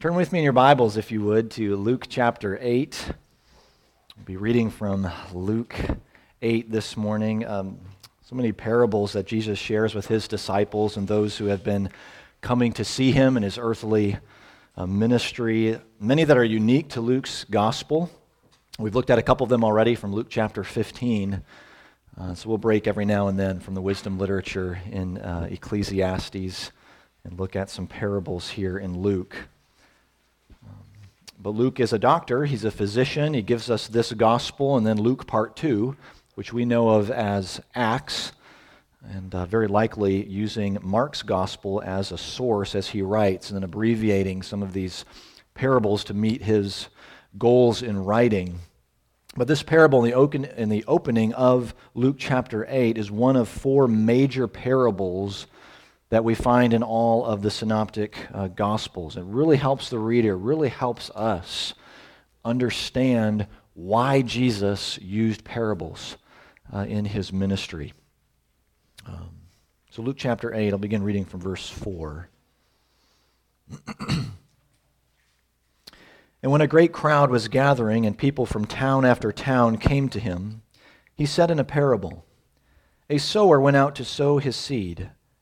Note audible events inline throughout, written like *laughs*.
Turn with me in your Bibles, if you would, to Luke chapter 8. I'll be reading from Luke 8 this morning. Um, so many parables that Jesus shares with his disciples and those who have been coming to see him in his earthly uh, ministry, many that are unique to Luke's gospel. We've looked at a couple of them already from Luke chapter 15. Uh, so we'll break every now and then from the wisdom literature in uh, Ecclesiastes and look at some parables here in Luke. But Luke is a doctor, he's a physician. He gives us this gospel, and then Luke part two, which we know of as Acts, and uh, very likely using Mark's gospel as a source as he writes, and then abbreviating some of these parables to meet his goals in writing. But this parable in the, in the opening of Luke chapter 8 is one of four major parables that we find in all of the synoptic uh, gospels. It really helps the reader, really helps us understand why Jesus used parables uh, in his ministry. Um, so, Luke chapter 8, I'll begin reading from verse 4. *clears throat* and when a great crowd was gathering, and people from town after town came to him, he said in a parable A sower went out to sow his seed.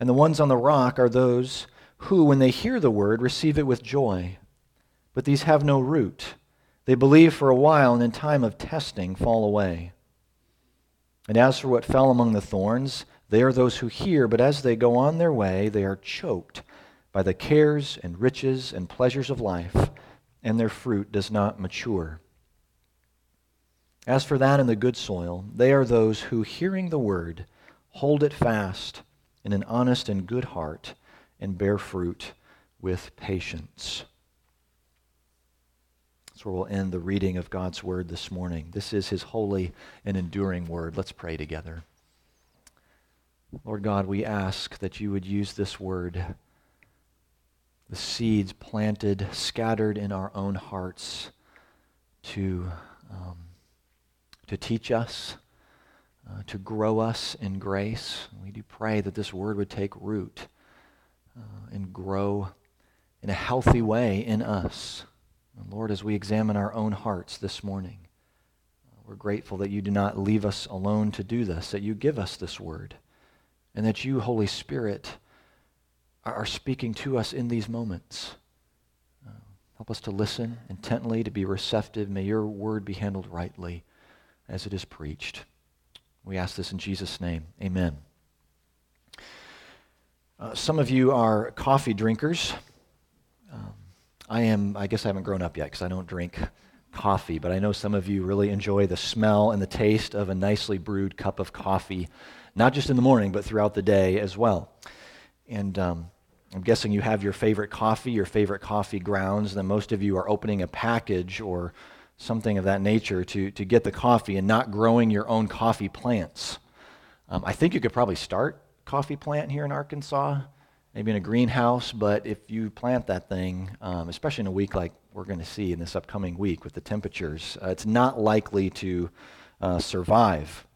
And the ones on the rock are those who, when they hear the word, receive it with joy. But these have no root. They believe for a while, and in time of testing fall away. And as for what fell among the thorns, they are those who hear, but as they go on their way, they are choked by the cares and riches and pleasures of life, and their fruit does not mature. As for that in the good soil, they are those who, hearing the word, hold it fast in an honest and good heart and bear fruit with patience. That's where we'll end the reading of God's word this morning. This is his holy and enduring word. Let's pray together. Lord God, we ask that you would use this word, the seeds planted, scattered in our own hearts, to, um, to teach us uh, to grow us in grace. We do pray that this word would take root uh, and grow in a healthy way in us. And Lord, as we examine our own hearts this morning, uh, we're grateful that you do not leave us alone to do this, that you give us this word, and that you, Holy Spirit, are speaking to us in these moments. Uh, help us to listen intently, to be receptive. May your word be handled rightly as it is preached. We ask this in Jesus' name. Amen. Uh, some of you are coffee drinkers. Um, I am, I guess I haven't grown up yet because I don't drink coffee, but I know some of you really enjoy the smell and the taste of a nicely brewed cup of coffee, not just in the morning, but throughout the day as well. And um, I'm guessing you have your favorite coffee, your favorite coffee grounds, and then most of you are opening a package or something of that nature to, to get the coffee and not growing your own coffee plants. Um, I think you could probably start coffee plant here in Arkansas, maybe in a greenhouse, but if you plant that thing, um, especially in a week like we're going to see in this upcoming week with the temperatures, uh, it's not likely to uh, survive.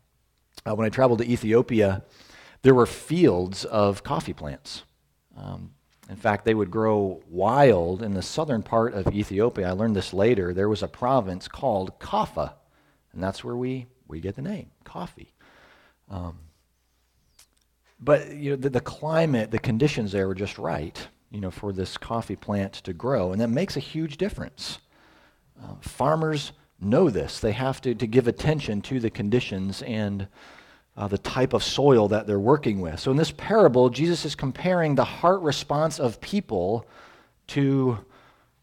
Uh, when I traveled to Ethiopia, there were fields of coffee plants. Um, in fact, they would grow wild in the southern part of Ethiopia. I learned this later. There was a province called Kaffa, and that's where we, we get the name, coffee. Um, but you know, the, the climate, the conditions there were just right, you know, for this coffee plant to grow, and that makes a huge difference. Uh, farmers know this. They have to, to give attention to the conditions and uh, the type of soil that they're working with. So in this parable, Jesus is comparing the heart response of people to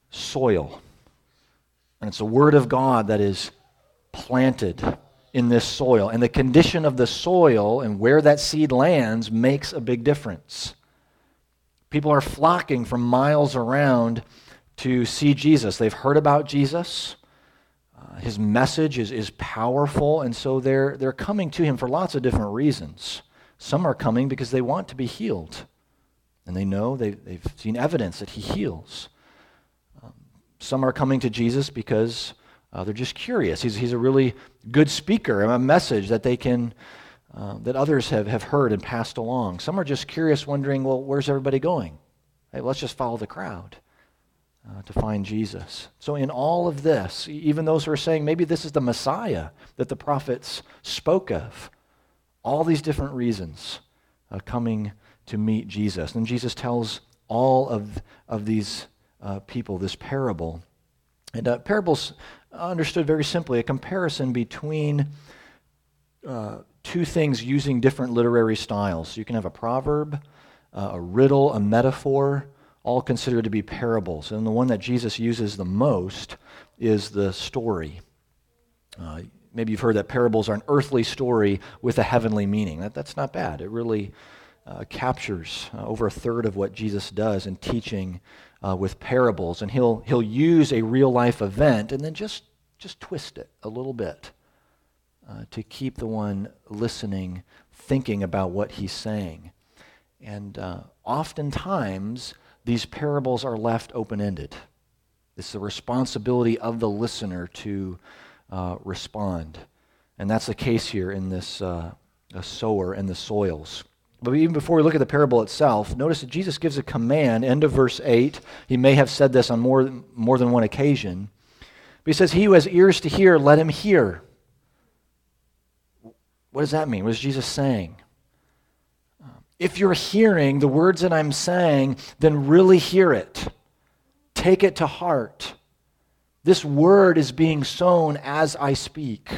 soil. And it's the Word of God that is planted in this soil. And the condition of the soil and where that seed lands makes a big difference. People are flocking from miles around to see Jesus. They've heard about Jesus. His message is, is powerful, and so they're, they're coming to him for lots of different reasons. Some are coming because they want to be healed, and they know they, they've seen evidence that he heals. Um, some are coming to Jesus because uh, they're just curious. He's, he's a really good speaker, and a message that they can, uh, that others have, have heard and passed along. Some are just curious, wondering, well, where's everybody going? Hey, let's just follow the crowd. Uh, to find Jesus. So, in all of this, even those who are saying maybe this is the Messiah that the prophets spoke of, all these different reasons uh, coming to meet Jesus. And Jesus tells all of, of these uh, people this parable. And uh, parables understood very simply a comparison between uh, two things using different literary styles. You can have a proverb, uh, a riddle, a metaphor, all considered to be parables. And the one that Jesus uses the most is the story. Uh, maybe you've heard that parables are an earthly story with a heavenly meaning. That, that's not bad. It really uh, captures uh, over a third of what Jesus does in teaching uh, with parables. And he'll, he'll use a real life event and then just, just twist it a little bit uh, to keep the one listening thinking about what he's saying. And uh, oftentimes, these parables are left open ended. It's the responsibility of the listener to uh, respond. And that's the case here in this uh, sower and the soils. But even before we look at the parable itself, notice that Jesus gives a command, end of verse 8. He may have said this on more, more than one occasion. But he says, He who has ears to hear, let him hear. What does that mean? What is Jesus saying? If you're hearing the words that I'm saying, then really hear it. Take it to heart. This word is being sown as I speak.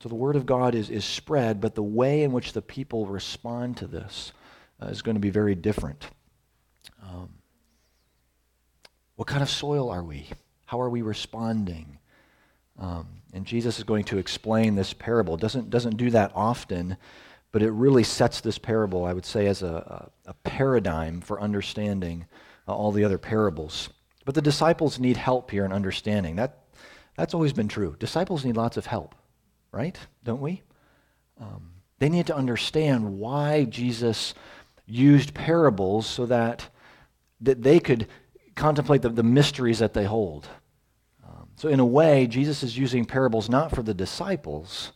So the word of God is, is spread, but the way in which the people respond to this uh, is going to be very different. Um, what kind of soil are we? How are we responding? Um, and Jesus is going to explain this parable. Doesn't doesn't do that often, but it really sets this parable, I would say, as a, a, paradigm for understanding uh, all the other parables. But the disciples need help here in understanding. That, that's always been true. Disciples need lots of help, right? Don't we? Um, they need to understand why Jesus used parables so that, that they could contemplate the, the mysteries that they hold. Um, so, in a way, Jesus is using parables not for the disciples,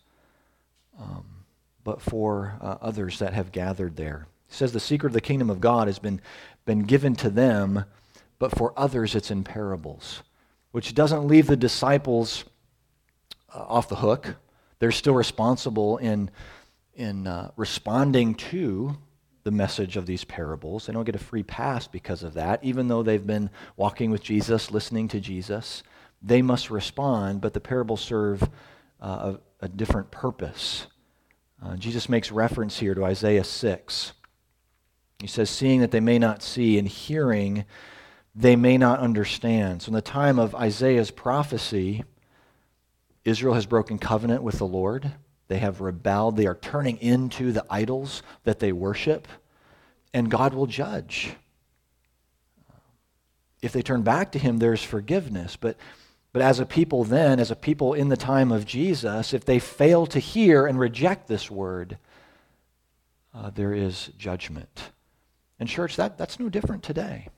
um, but for uh, others that have gathered there. He says the secret of the kingdom of God has been, been given to them, but for others it's in parables, which doesn't leave the disciples uh, off the hook. They're still responsible in, in uh, responding to the message of these parables. They don't get a free pass because of that, even though they've been walking with Jesus, listening to Jesus. They must respond, but the parables serve uh, a, a different purpose. Uh, Jesus makes reference here to Isaiah 6. He says, Seeing that they may not see, and hearing they may not understand. So, in the time of Isaiah's prophecy, Israel has broken covenant with the Lord. They have rebelled. They are turning into the idols that they worship, and God will judge. If they turn back to Him, there's forgiveness. But but as a people then, as a people in the time of Jesus, if they fail to hear and reject this word, uh, there is judgment. And, church, that, that's no different today.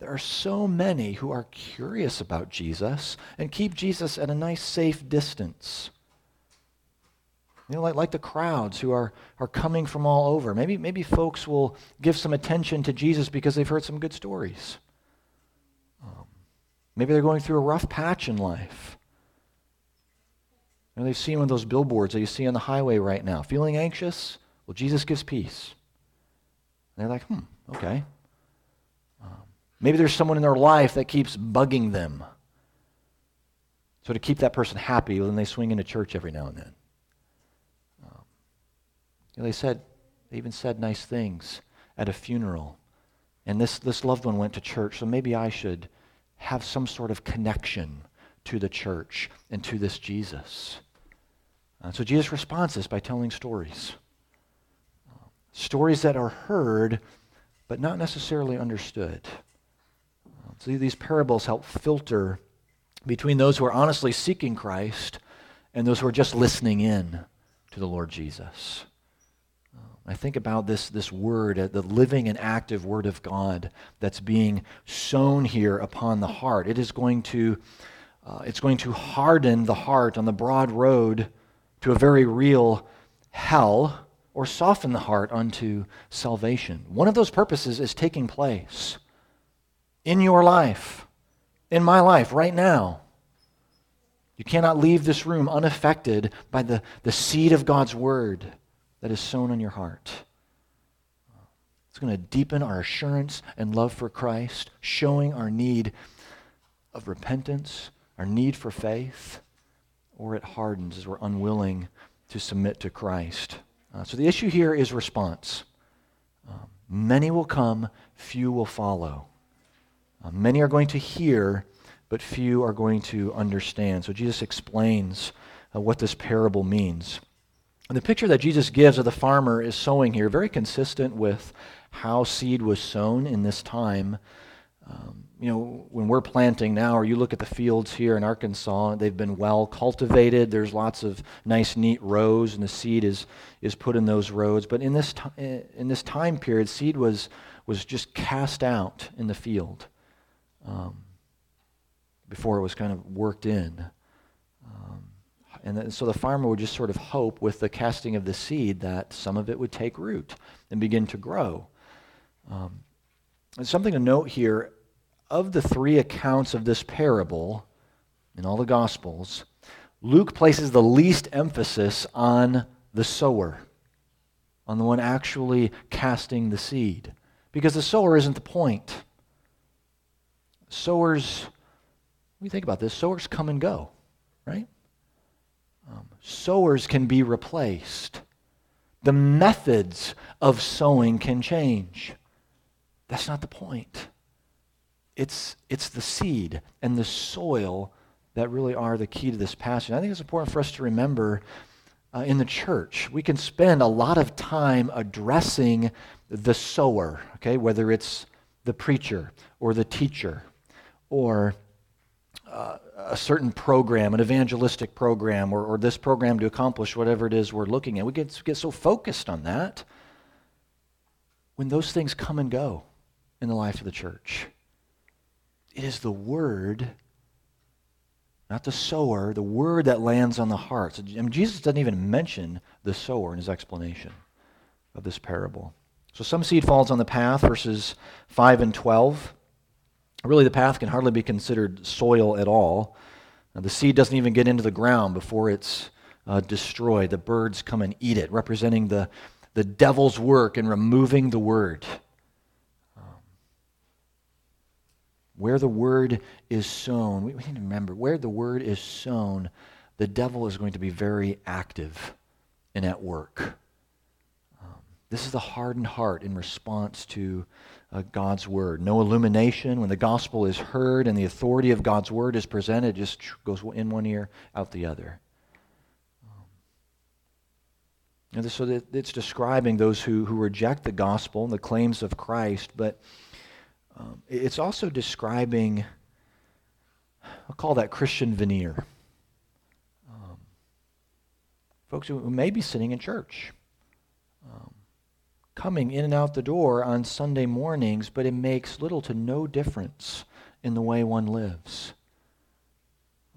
There are so many who are curious about Jesus and keep Jesus at a nice, safe distance. You know, like, like the crowds who are, are coming from all over. Maybe, maybe folks will give some attention to Jesus because they've heard some good stories. Maybe they're going through a rough patch in life. And they've seen one of those billboards that you see on the highway right now. Feeling anxious? Well, Jesus gives peace. And they're like, hmm, okay. Um, Maybe there's someone in their life that keeps bugging them. So to keep that person happy, then they swing into church every now and then. Um, you know, they said, they even said nice things at a funeral. And this, this loved one went to church, so maybe I should have some sort of connection to the church and to this Jesus. Uh, so Jesus responds this by telling stories. Stories that are heard, but not necessarily understood. So these parables help filter between those who are honestly seeking Christ and those who are just listening in to the Lord Jesus. I think about this, this word, uh, the living and active word of God that's being sown here upon the heart. It is going to, uh, it's going to harden the heart on the broad road to a very real hell or soften the heart unto salvation. One of those purposes is taking place in your life, in my life, right now. You cannot leave this room unaffected by the, the seed of God's word that is sown in your heart. It's going to deepen our assurance and love for Christ, showing our need of repentance, our need for faith, or it hardens as we're unwilling to submit to Christ. Uh, so the issue here is response. Uh, many will come, few will follow. Uh, many are going to hear, but few are going to understand. So Jesus explains uh, what this parable means. And the picture that Jesus gives of the farmer is sowing here, very consistent with how seed was sown in this time. Um, you know, when we're planting now, or you look at the fields here in Arkansas, they've been well cultivated. There's lots of nice, neat rows, and the seed is, is put in those rows. But in this, t- in this time period, seed was, was just cast out in the field um, before it was kind of worked in. And so the farmer would just sort of hope with the casting of the seed that some of it would take root and begin to grow. Um, and something to note here of the three accounts of this parable in all the Gospels, Luke places the least emphasis on the sower, on the one actually casting the seed. Because the sower isn't the point. Sowers, you think about this, sowers come and go, sowers can be replaced. The methods of sowing can change. That's not the point. It's, it's the seed and the soil that really are the key to this passage. I think it's important for us to remember uh, in the church. We can spend a lot of time addressing the sower, okay, whether it's the preacher or the teacher or a certain program, an evangelistic program, or, or this program to accomplish whatever it is we're looking at. We get, get so focused on that when those things come and go in the life of the church. It is the word, not the sower, the word that lands on the heart. So, I mean, Jesus doesn't even mention the sower in his explanation of this parable. So some seed falls on the path, verses 5 and 12. Really, the path can hardly be considered soil at all. Now, the seed doesn't even get into the ground before it's uh, destroyed. The birds come and eat it, representing the, the devil's work in removing the word. Um, where the word is sown, we, we need to remember where the word is sown, the devil is going to be very active and at work. This is the hardened heart in response to uh, God's word. No illumination. When the gospel is heard and the authority of God's word is presented, it just goes in one ear, out the other. Um, and so it's describing those who, who reject the gospel and the claims of Christ, but um, it's also describing, I'll call that Christian veneer. Um, folks who, who may be sitting in church. Um, coming in and out the door on Sunday mornings, but it makes little to no difference in the way one lives.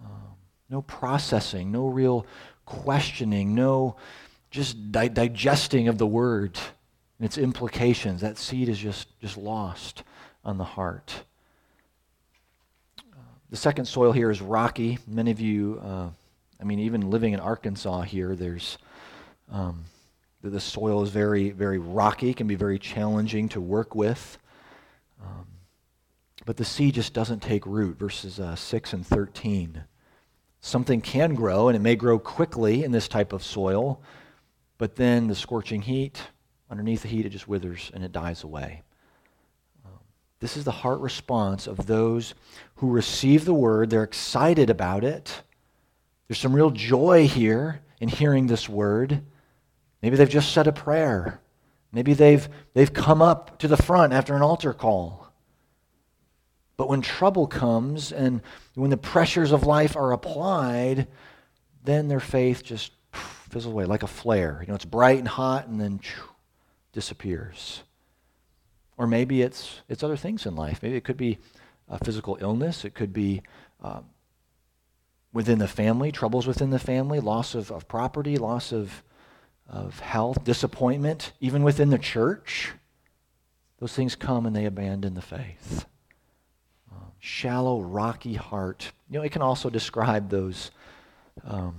Um, no processing, no real questioning, no just di- digesting of the word and its implications. That seed is just, just lost on the heart. Uh, the second soil here is rocky. Many of you, uh, I mean, even living in Arkansas here, there's um, the soil is very, very rocky, can be very challenging to work with. Um, but the seed just doesn't take root. Verses uh, 6 and 13. Something can grow, and it may grow quickly in this type of soil, but then the scorching heat, underneath the heat, it just withers and it dies away. Um, this is the heart response of those who receive the word. They're excited about it. There's some real joy here in hearing this word. Maybe they've just said a prayer. Maybe they've, they've come up to the front after an altar call. But when trouble comes and when the pressures of life are applied, then their faith just fizzles away like a flare. You know, it's bright and hot and then disappears. Or maybe it's, it's other things in life. Maybe it could be a physical illness. It could be uh, within the family, troubles within the family, loss of, of property, loss of, of health, disappointment, even within the church. Those things come and they abandon the faith. Um, shallow, rocky heart. You know, it can also describe those, um,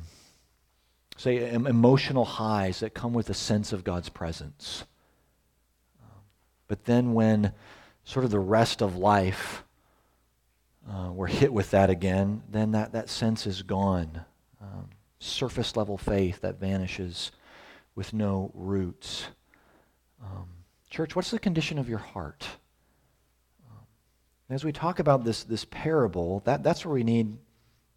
say, emotional highs that come with a sense of God's presence. Um, but then when sort of the rest of life uh, we're hit with that again, then that, that sense is gone. Um, surface level faith that vanishes with no roots. Um, church, what's the condition of your heart? Um, as we talk about this, this parable, that, that's where we need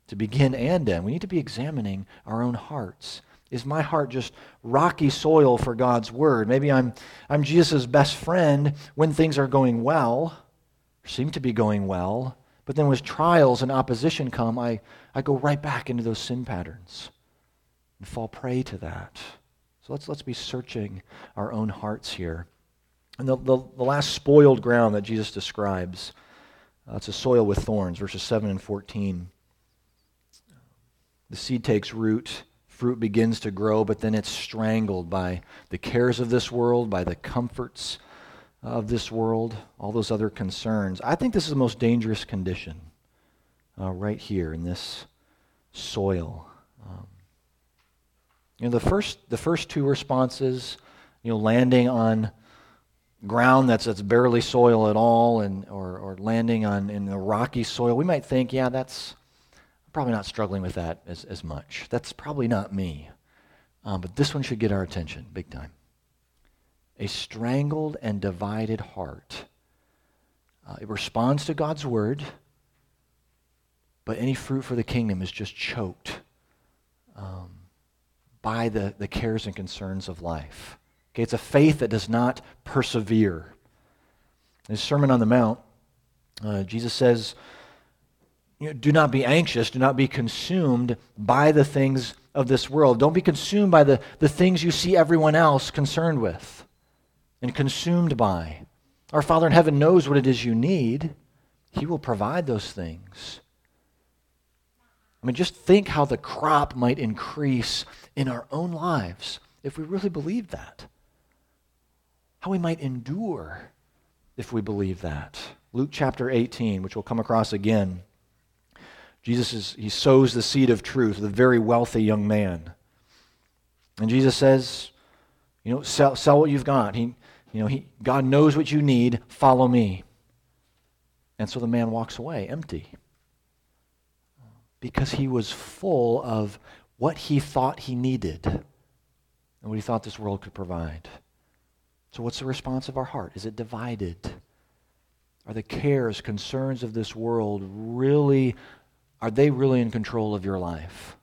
to begin and end. We need to be examining our own hearts. Is my heart just rocky soil for God's word? Maybe I'm, I'm Jesus' best friend when things are going well, seem to be going well. But then, as trials and opposition come, I, I go right back into those sin patterns and fall prey to that. So let's, let's be searching our own hearts here. And the, the, the last spoiled ground that Jesus describes, uh, it's a soil with thorns, verses 7 and 14. The seed takes root, fruit begins to grow, but then it's strangled by the cares of this world, by the comforts of this world, all those other concerns. I think this is the most dangerous condition uh, right here in this soil. You know, the first, the first two responses, you know, landing on ground that's, that's barely soil at all and, or, or landing on in the rocky soil, we might think, yeah, that's probably not struggling with that as, as much. That's probably not me. Um, but this one should get our attention big time a strangled and divided heart. Uh, it responds to God's word, but any fruit for the kingdom is just choked um, by the, the cares and concerns of life. Okay, it's a faith that does not persevere. In his Sermon on the Mount, uh, Jesus says, you know, Do not be anxious, do not be consumed by the things of this world. Don't be consumed by the, the things you see everyone else concerned with and consumed by. Our Father in heaven knows what it is you need. He will provide those things. I mean, just think how the crop might increase in our own lives if we really believed that. How we might endure if we believe that. Luke chapter 18, which we'll come across again. Jesus is, he sows the seed of truth with a very wealthy young man. And Jesus says, you know, sell, sell what you've got. He, you know, he, God knows what you need. Follow me. And so the man walks away empty because he was full of what he thought he needed and what he thought this world could provide. So, what's the response of our heart? Is it divided? Are the cares, concerns of this world really, are they really in control of your life?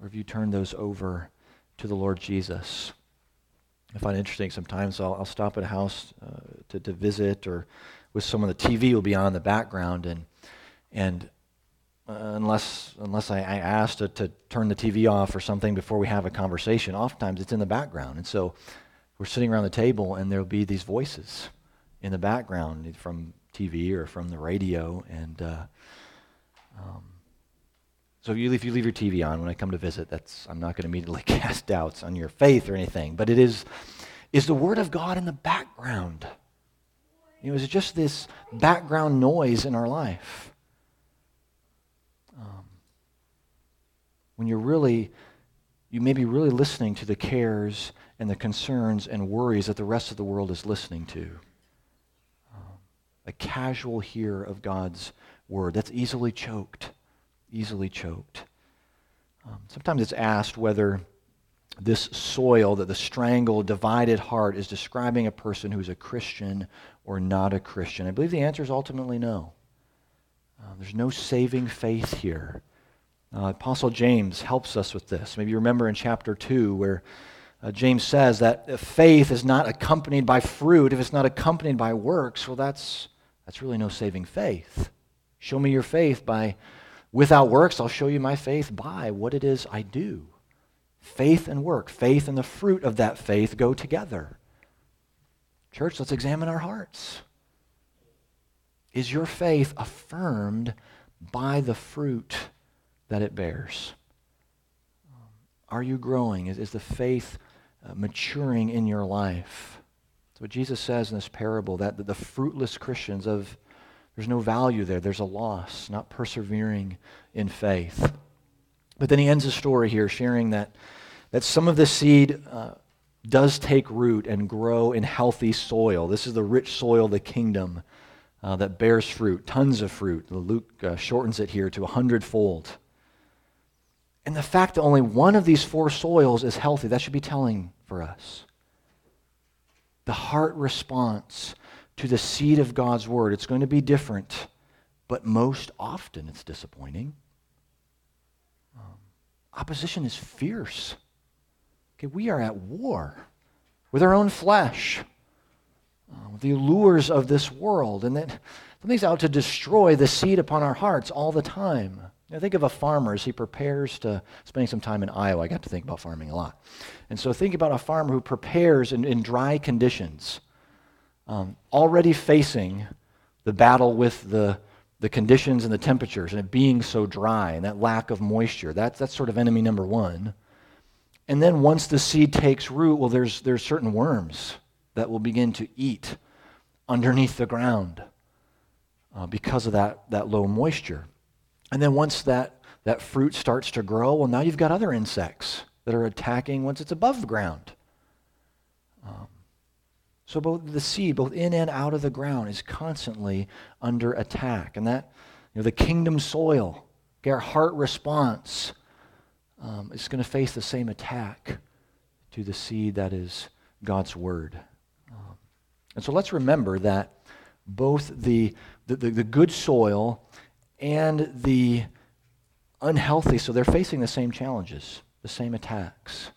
Or have you turned those over to the Lord Jesus? I find interesting sometimes I'll, I'll stop at a house uh, to, to visit or with someone, the TV will be on in the background and, and uh, unless, unless I, I ask to, to turn the TV off or something before we have a conversation, oftentimes it's in the background. And so we're sitting around the table and there'll be these voices in the background from TV or from the radio. And uh, um, so if you, if you leave your TV on when I come to visit, that's, I'm not going to immediately *laughs* cast doubts on your faith or anything. But it is, is the Word of God in the background. You know, is it just this background noise in our life? Um, when you're really, you may be really listening to the cares and the concerns and worries that the rest of the world is listening to. Um, a casual hearer of God's word. That's easily choked, easily choked. Um, sometimes it's asked whether this soil, that the strangled, divided heart, is describing a person who's a Christian or not a Christian. I believe the answer is ultimately no. Uh, there's no saving faith here. Uh, Apostle James helps us with this. Maybe you remember in chapter 2 where uh, James says that faith is not accompanied by fruit. If it's not accompanied by works, well, that's, that's really no saving faith. Show me your faith by, without works, I'll show you my faith by what it is I do. Faith and work, faith and the fruit of that faith go together. Church, let's examine our hearts. Is your faith affirmed by the fruit that it bears? Are you growing? Is, is the faith uh, maturing in your life? That's what Jesus says in this parable that, the fruitless Christians of there's no value there. There's a loss, not persevering in faith. But then he ends the story here sharing that, that some of the seed uh, does take root and grow in healthy soil. This is the rich soil of the kingdom uh, that bears fruit, tons of fruit. Luke uh, shortens it here to a hundredfold. And the fact that only one of these four soils is healthy, that should be telling for us. The heart response to the seed of God's word, it's going to be different, but most often it's disappointing. Um, opposition is fierce. Okay, we are at war with our own flesh, uh, with the allures of this world, and that something's out to destroy the seed upon our hearts all the time. Now think of a farmer as he prepares to spending some time in Iowa. I got to think about farming a lot. And so think about a farmer who prepares in, in dry conditions, um, already facing the battle with the, the conditions and the temperatures and it being so dry and that lack of moisture. That's, that's sort of enemy number one. And then once the seed takes root, well, there's, there's certain worms that will begin to eat underneath the ground uh, because of that, that low moisture. And then once that, that fruit starts to grow, well, now you've got other insects that are attacking once it's above the ground. Um, so both the seed, both in and out of the ground, is constantly under attack. And that, you know, the kingdom soil, our heart response, um, is going to face the same attack to the seed that is God's word. Um, and so let's remember that both the, the, the, the good soil and the unhealthy, so they're facing the same challenges, the same attacks.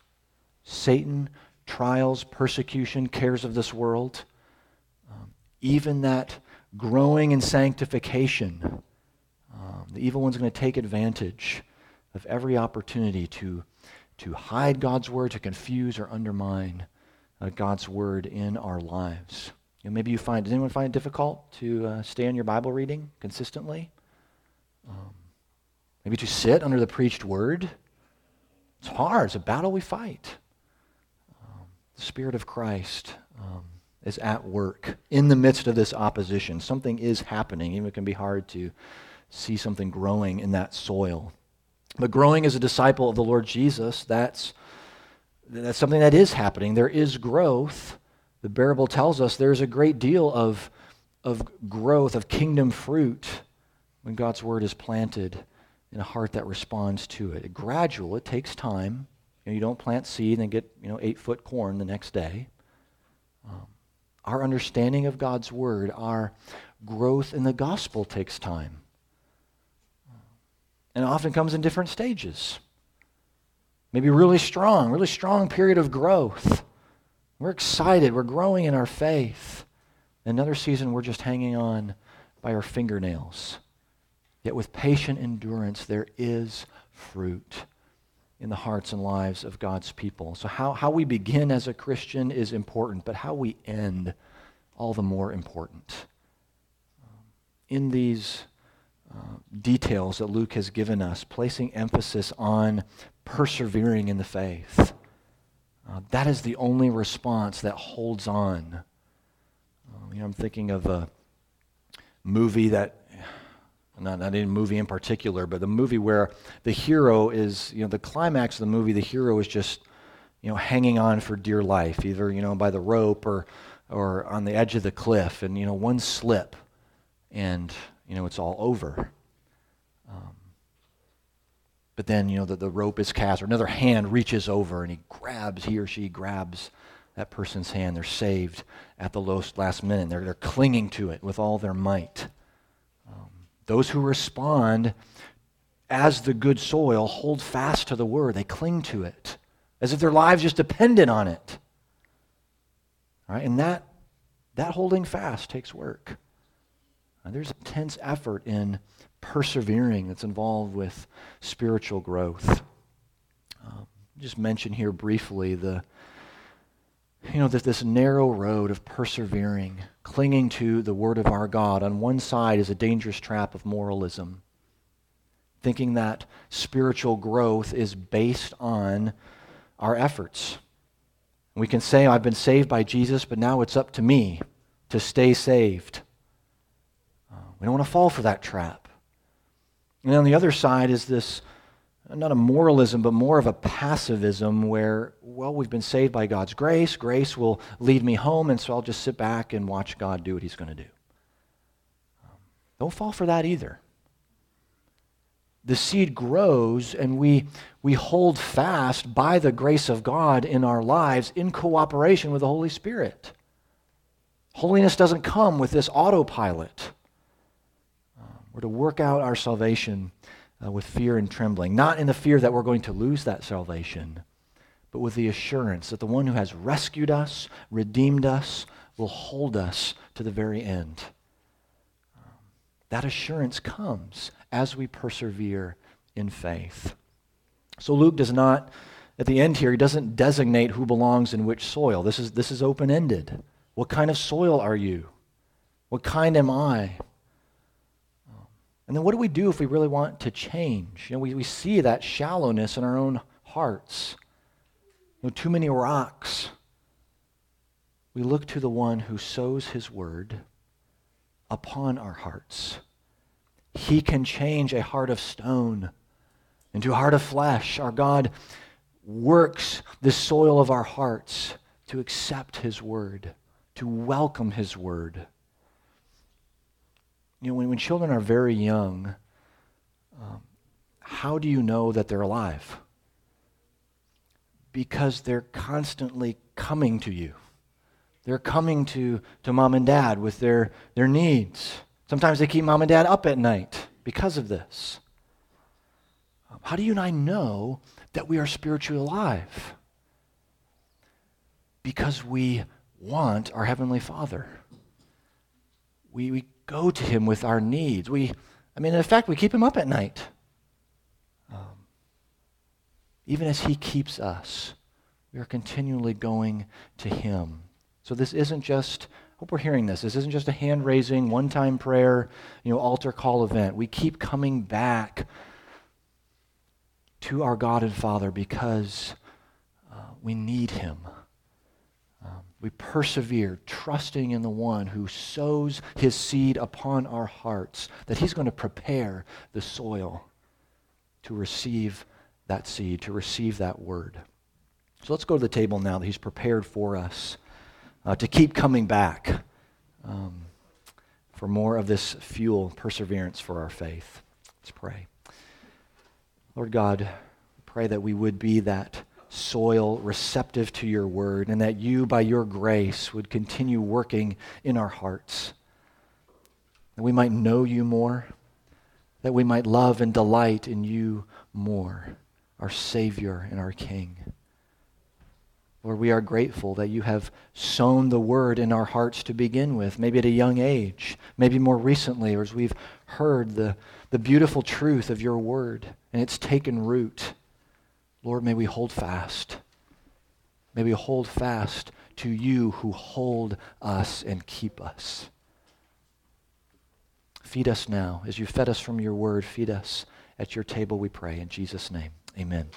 Satan, trials, persecution, cares of this world, um, even that growing in sanctification. Um, the evil one's going to take advantage of every opportunity to, to hide God's word, to confuse or undermine uh, God's word in our lives. You know, maybe you find, does anyone find it difficult to uh, stay on your Bible reading consistently? Um, maybe to sit under the preached word. It's hard. It's a battle we fight. Um, the Spirit of Christ um, is at work in the midst of this opposition. Something is happening. Even it can be hard to see something growing in that soil. But growing as a disciple of the Lord Jesus, that's, that's something that is happening. There is growth. The parable tells us there's a great deal of, of growth, of kingdom fruit when God's word is planted in a heart that responds to it. gradual, it takes time. You, know, you don't plant seed and get you know eight foot corn the next day. Um, our understanding of God's word, our growth in the gospel takes time. And often comes in different stages. Maybe really strong, really strong period of growth. We're excited, we're growing in our faith. Another season, we're just hanging on by our fingernails. Yet with patient endurance, there is fruit in the hearts and lives of God's people. So, how, how we begin as a Christian is important, but how we end, all the more important. Um, in these uh, details that Luke has given us, placing emphasis on persevering in the faith, uh, that is the only response that holds on. Uh, you know, I'm thinking of a movie that not, not any movie in particular, but the movie where the hero is, you know, the climax of the movie, the hero is just, you know, hanging on for dear life, either, you know, by the rope or, or on the edge of the cliff. And, you know, one slip and, you know, it's all over. Um, but then, you know, the, the rope is cast, or another hand reaches over and he grabs, he or she grabs that person's hand. They're saved at the last minute. They're, they're clinging to it with all their might. Those who respond as the good soil hold fast to the word, they cling to it as if their lives just depended on it. Right? And that, that holding fast takes work. Uh, there's intense effort in persevering that's involved with spiritual growth. Um, just mention here briefly the you know, this, this narrow road of persevering, clinging to the word of our God, on one side is a dangerous trap of moralism, thinking that spiritual growth is based on our efforts. We can say, I've been saved by Jesus, but now it's up to me to stay saved. Uh, we don't want to fall for that trap. And on the other side is this not a moralism, but more of a passivism where, well, we've been saved by God's grace. Grace will lead me home, and so I'll just sit back and watch God do what He's going to do. Um, don't fall for that either. The seed grows, and we, we hold fast by the grace of God in our lives in cooperation with the Holy Spirit. Holiness doesn't come with this autopilot. Uh, we're to work out our salvation uh, with fear and trembling, not in the fear that we're going to lose that salvation, but with the assurance that the one who has rescued us, redeemed us, will hold us to the very end. That assurance comes as we persevere in faith. So Luke does not, at the end here, he doesn't designate who belongs in which soil. This is, this is open ended. What kind of soil are you? What kind am I? And then what do we do if we really want to change? You know, we, we see that shallowness in our own hearts. Know, too many rocks. We look to the one who sows his word upon our hearts. He can change a heart of stone into a heart of flesh. Our God works the soil of our hearts to accept his word, to welcome his word. You know, when, when children are very young, um, how do you know that they're alive? Because they're constantly coming to you. They're coming to, to mom and dad with their, their needs. Sometimes they keep mom and dad up at night because of this. Um, how do you and I know that we are spiritually alive? Because we want our Heavenly Father. We, we go to him with our needs. We, I mean, in fact, we keep him up at night. Um, even as he keeps us, we are continually going to him. So this isn't just, I hope we're hearing this, this isn't just a hand raising, one time prayer, you know, altar call event. We keep coming back to our God and Father because uh, we need him. We persevere, trusting in the one who sows his seed upon our hearts, that he's going to prepare the soil to receive that seed, to receive that word. So let's go to the table now that he's prepared for us uh, to keep coming back um, for more of this fuel, perseverance for our faith. Let's pray. Lord God, pray that we would be that soil receptive to your word, and that you, by your grace, would continue working in our hearts. That we might know you more, that we might love and delight in you more, our Savior and our King. Lord, we are grateful that you have sown the word in our hearts to begin with, maybe at a young age, maybe more recently, or as we've heard the, the beautiful truth of your word, and it's taken root Lord, may we hold fast. May we hold fast to you who hold us and keep us. Feed us now. As you fed us from your word, feed us at your table, we pray. In Jesus' name, amen.